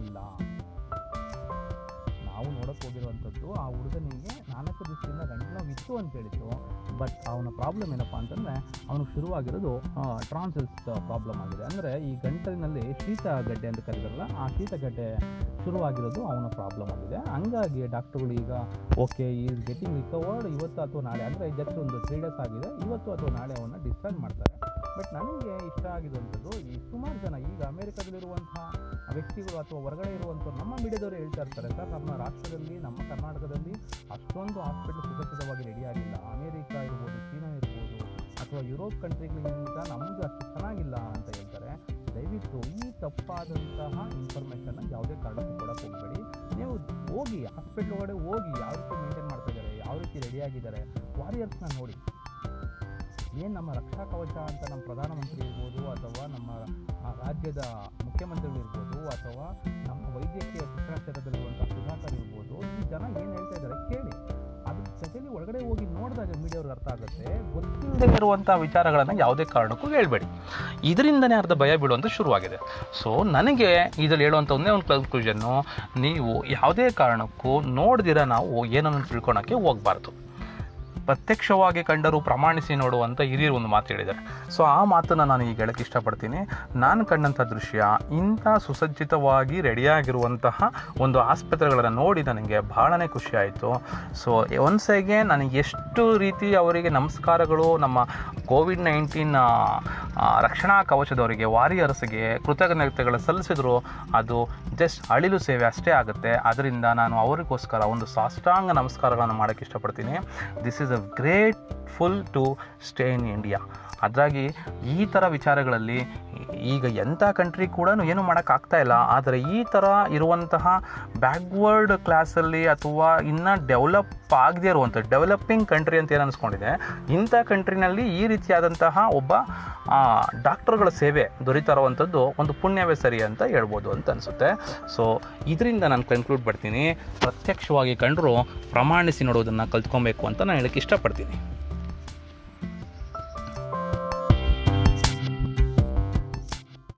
ಅಲ್ಲ ನೋಡೋಕ್ಕೆ ಹೋಗಿರುವಂಥದ್ದು, ಆ ಹುಡುಗನಿಗೆ ನಾಲ್ಕು ದಿವಸದಿಂದ ಗಂಟಲು ನೋವು ಇತ್ತು ಅಂತ ಹೇಳಿತ್ತು. ಬಟ್ ಅವನ ಪ್ರಾಬ್ಲಮ್ ಏನಪ್ಪ ಅಂತಂದರೆ, ಅವನಿಗೆ ಶುರುವಾಗಿರೋದು ಟ್ರಾನ್ಸಲ್ಸ್ ಪ್ರಾಬ್ಲಮ್ ಆಗಿದೆ. ಅಂದರೆ ಈ ಗಂಟಲಿನಲ್ಲಿ ಶೀತ ಗಡ್ಡೆ ಅಂತ ಕರೀತಾರಲ್ಲ, ಆ ಶೀತಗಡ್ಡೆ ಶುರುವಾಗಿರೋದು ಅವನ ಪ್ರಾಬ್ಲಮ್ ಆಗಿದೆ. ಹಂಗಾಗಿ ಡಾಕ್ಟ್ರುಗಳು ಈಗ ಓಕೆ ಈಸ್ ಗೆಟಿಂಗ್ ರಿಕವರ್ಡ್ ಇವತ್ತು ಅಥವಾ ನಾಳೆ. ಅಂದರೆ ಜಸ್ಟ್ ಒಂದು ತ್ರೀ ಆಗಿದೆ, ಇವತ್ತು ಅಥವಾ ನಾಳೆ ಅವನ್ನ ಡಿಸ್ಚಾರ್ಜ್ ಮಾಡ್ತಾರೆ. ಬಟ್ ನನಗೆ ಇಷ್ಟ ಆಗಿರುವಂಥದ್ದು ಈ ಸುಮಾರು ಜನ ಈಗ ಅಮೇರಿಕಾದಲ್ಲಿರುವಂತಹ ವ್ಯಕ್ತಿಗಳು ಅಥವಾ ಹೊರಗಡೆ ಇರುವಂಥ ನಮ್ಮ ಮೀಡಿಯಾದವರು ಹೇಳ್ತಾ ಇರ್ತಾರೆ, ಸರ್, ನಮ್ಮ ರಾಷ್ಟ್ರದಲ್ಲಿ, ನಮ್ಮ ಕರ್ನಾಟಕದಲ್ಲಿ ಅಷ್ಟೊಂದು ಹಾಸ್ಪಿಟಲ್ ಸುರಕ್ಷಿತವಾಗಿ ರೆಡಿ ಆಗಿಲ್ಲ. ಅಮೇರಿಕಾ ಇರ್ಬೋದು, ಚೀನಾ ಇರ್ಬೋದು ಅಥವಾ ಯುರೋಪ್ ಕಂಟ್ರಿಗಳಿಗಿಂತ ನಮ್ಮದು ಅಷ್ಟು ಚೆನ್ನಾಗಿಲ್ಲ ಅಂತ ಹೇಳ್ತಾರೆ. ದಯವಿಟ್ಟು ಈ ತಪ್ಪಾದಂತಹ ಇನ್ಫಾರ್ಮೇಷನ್ನ ಯಾವುದೇ ಕಾರಣಕ್ಕೂ ಕೊಡಕ್ಕೆ ಹೋಗಬೇಡಿ. ನೀವು ಹೋಗಿ ಹಾಸ್ಪಿಟ್ಲ್ ಒಳಗಡೆ ಹೋಗಿ, ಯಾವ ರೀತಿ ಮೇಂಟೈನ್ ಮಾಡ್ತಾ ಇದ್ದಾರೆ, ಯಾವ ರೀತಿ ರೆಡಿಯಾಗಿದ್ದಾರೆ ವಾರಿಯರ್ಸ್ನ ನೋಡಿ. ಏನು ನಮ್ಮ ರಕ್ಷಾ ಕವಚ ಅಂತ ನಮ್ಮ ಪ್ರಧಾನಮಂತ್ರಿ ಇರ್ಬೋದು ಅಥವಾ ನಮ್ಮ ರಾಜ್ಯದ ಮುಖ್ಯಮಂತ್ರಿಗಳಿರ್ಬೋದು ಅಥವಾ ನಮ್ಮ ವೈದ್ಯಕೀಯ ಶಿಕ್ಷಣ ಕ್ಷೇತ್ರದಲ್ಲಿರುವಂಥ ಸುಧಾಕರ್ ಇರ್ಬೋದು, ಈ ಜನ ಏನು ಹೇಳ್ತಾ ಇದ್ದಾರೆ ಕೇಳಿ. ಅದ್ರ ಜೊತೆಲಿ ಒಳಗಡೆ ಹೋಗಿ ನೋಡಿದಾಗ ಮೀಡಿಯಾವ್ರಿಗೆ ಅರ್ಥ ಆಗುತ್ತೆ ಗೊತ್ತಿಲ್ಲದೆ ಇರುವಂಥ ವಿಚಾರಗಳನ್ನು ಯಾವುದೇ ಕಾರಣಕ್ಕೂ ಹೇಳಬೇಡಿ. ಇದರಿಂದನೇ ಅರ್ಧ ಭಯ ಬೀಳುವಂಥ ಶುರುವಾಗಿದೆ. ಸೊ ನನಗೆ ಇದರಲ್ಲಿ ಹೇಳುವಂಥ ಒಂದೇ ಒಂದು ಕನ್ಕ್ಲೂಷನ್ನು ನೀವು ಯಾವುದೇ ಕಾರಣಕ್ಕೂ ನೋಡ್ದಿರ ನಾವು ಏನನ್ನು ತಿಳ್ಕೊಳಕ್ಕೆ ಹೋಗಬಾರ್ದು. ಪ್ರತ್ಯಕ್ಷವಾಗಿ ಕಂಡರೂ ಪ್ರಮಾಣಿಸಿ ನೋಡುವಂಥ ಹಿರಿಯರು ಒಂದು ಮಾತು ಹೇಳಿದ್ದಾರೆ. ಸೊ ಆ ಮಾತನ್ನು ನಾನು ಈಗ ಹೇಳಕ್ಕೆ ಇಷ್ಟಪಡ್ತೀನಿ. ನಾನು ಕಂಡಂಥ ದೃಶ್ಯ ಇಂಥ ಸುಸಜ್ಜಿತವಾಗಿ ರೆಡಿಯಾಗಿರುವಂತಹ ಒಂದು ಆಸ್ಪತ್ರೆಗಳನ್ನು ನೋಡಿ ನನಗೆ ಬಹಳನೇ ಖುಷಿ ಆಯಿತು. ಸೊ ಅಗೇನ್ ನನಗೆ ಎಷ್ಟು ರೀತಿ ಅವರಿಗೆ ನಮಸ್ಕಾರಗಳು, ನಮ್ಮ ಕೋವಿಡ್ ನೈನ್ಟೀನ್ ರಕ್ಷಣಾ ಕವಚದವರಿಗೆ, ವಾರಿಯರ್ಸ್ಗೆ ಕೃತಜ್ಞತೆಗಳು ಸಲ್ಲಿಸಿದ್ರು, ಅದು ಜಸ್ಟ್ ಅಳಿಲು ಸೇವೆ ಅಷ್ಟೇ ಆಗುತ್ತೆ. ಅದರಿಂದ ನಾನು ಅವರಿಗೋಸ್ಕರ ಒಂದು ಸಾಷ್ಟಾಂಗ ನಮಸ್ಕಾರಗಳನ್ನು ಮಾಡೋಕ್ಕೆ ಇಷ್ಟಪಡ್ತೀನಿ. This is a grateful to stay in India ಅದಾಗಿ ಈ ಥರ ವಿಚಾರಗಳಲ್ಲಿ ಈಗ ಎಂಥ ಕಂಟ್ರಿ ಕೂಡ ಏನು ಮಾಡೋಕ್ಕಾಗ್ತಾ ಇಲ್ಲ. ಆದರೆ ಈ ಥರ ಇರುವಂತಹ ಬ್ಯಾಕ್ವರ್ಡ್ ಕ್ಲಾಸಲ್ಲಿ ಅಥವಾ ಇನ್ನೂ ಡೆವಲಪ್ ಆಗದೇ ಇರುವಂಥ ಡೆವಲಪಿಂಗ್ ಕಂಟ್ರಿ ಅಂತ ಏನು ಅನಿಸ್ಕೊಂಡಿದೆ? ಇಂಥ ಕಂಟ್ರಿನಲ್ಲಿ ಈ ರೀತಿಯಾದಂತಹ ಒಬ್ಬ ಡಾಕ್ಟರ್ಗಳ ಸೇವೆ ದೊರೀತಾ ಇರುವಂಥದ್ದು ಒಂದು ಪುಣ್ಯವೇ ಸರಿ ಅಂತ ಹೇಳ್ಬೋದು ಅಂತ ಅನಿಸುತ್ತೆ. ಸೊ ಇದರಿಂದ ನಾನು ಕನ್ಕ್ಲೂಡ್ ಮಾಡ್ತೀನಿ. ಪ್ರತ್ಯಕ್ಷವಾಗಿ ಕಂಡರೂ ಪ್ರಮಾಣಿಸಿ ನೋಡೋದನ್ನು ಕಲ್ತ್ಕೊಬೇಕು ಅಂತ ನಾನು ಹೇಳಕ್ಕೆ ಇಷ್ಟಪಡ್ತೀನಿ.